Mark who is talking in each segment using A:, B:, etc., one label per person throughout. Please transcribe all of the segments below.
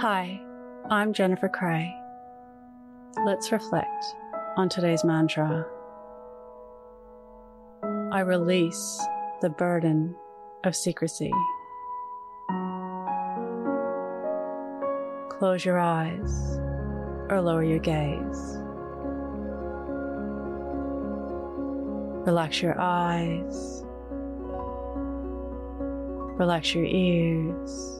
A: Hi, I'm Jennifer Cray. Let's reflect on today's mantra. I release the burden of secrecy. Close your eyes or lower your gaze. Relax your eyes. Relax your ears.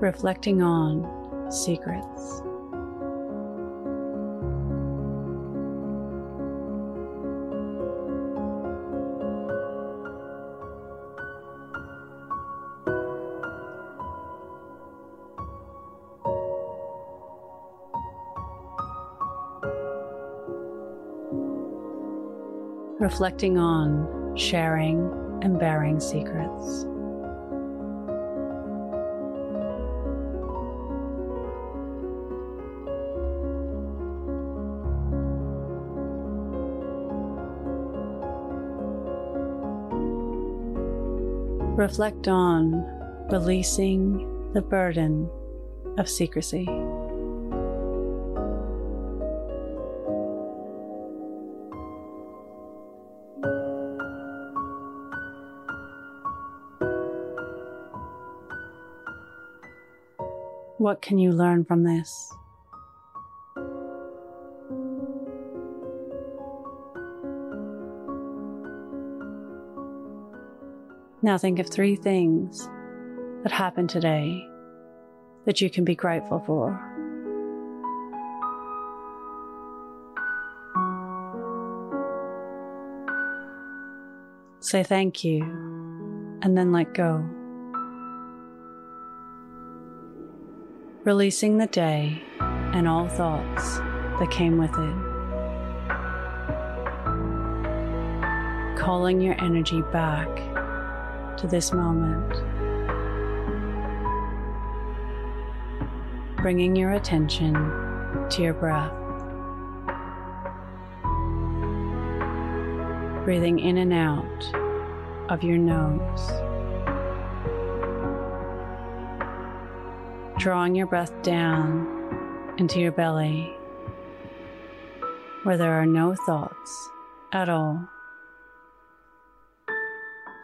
A: reflecting on secrets. reflecting on sharing and bearing secrets. Reflect on releasing the burden of secrecy. What can you learn from this? Now think of three things that happened today that you can be grateful for. Say thank you and then let go. Releasing the day and all thoughts that came with it. Calling your energy back to this moment. Bringing your attention to your breath. Breathing in and out of your nose. Drawing your breath down into your belly where there are no thoughts at all.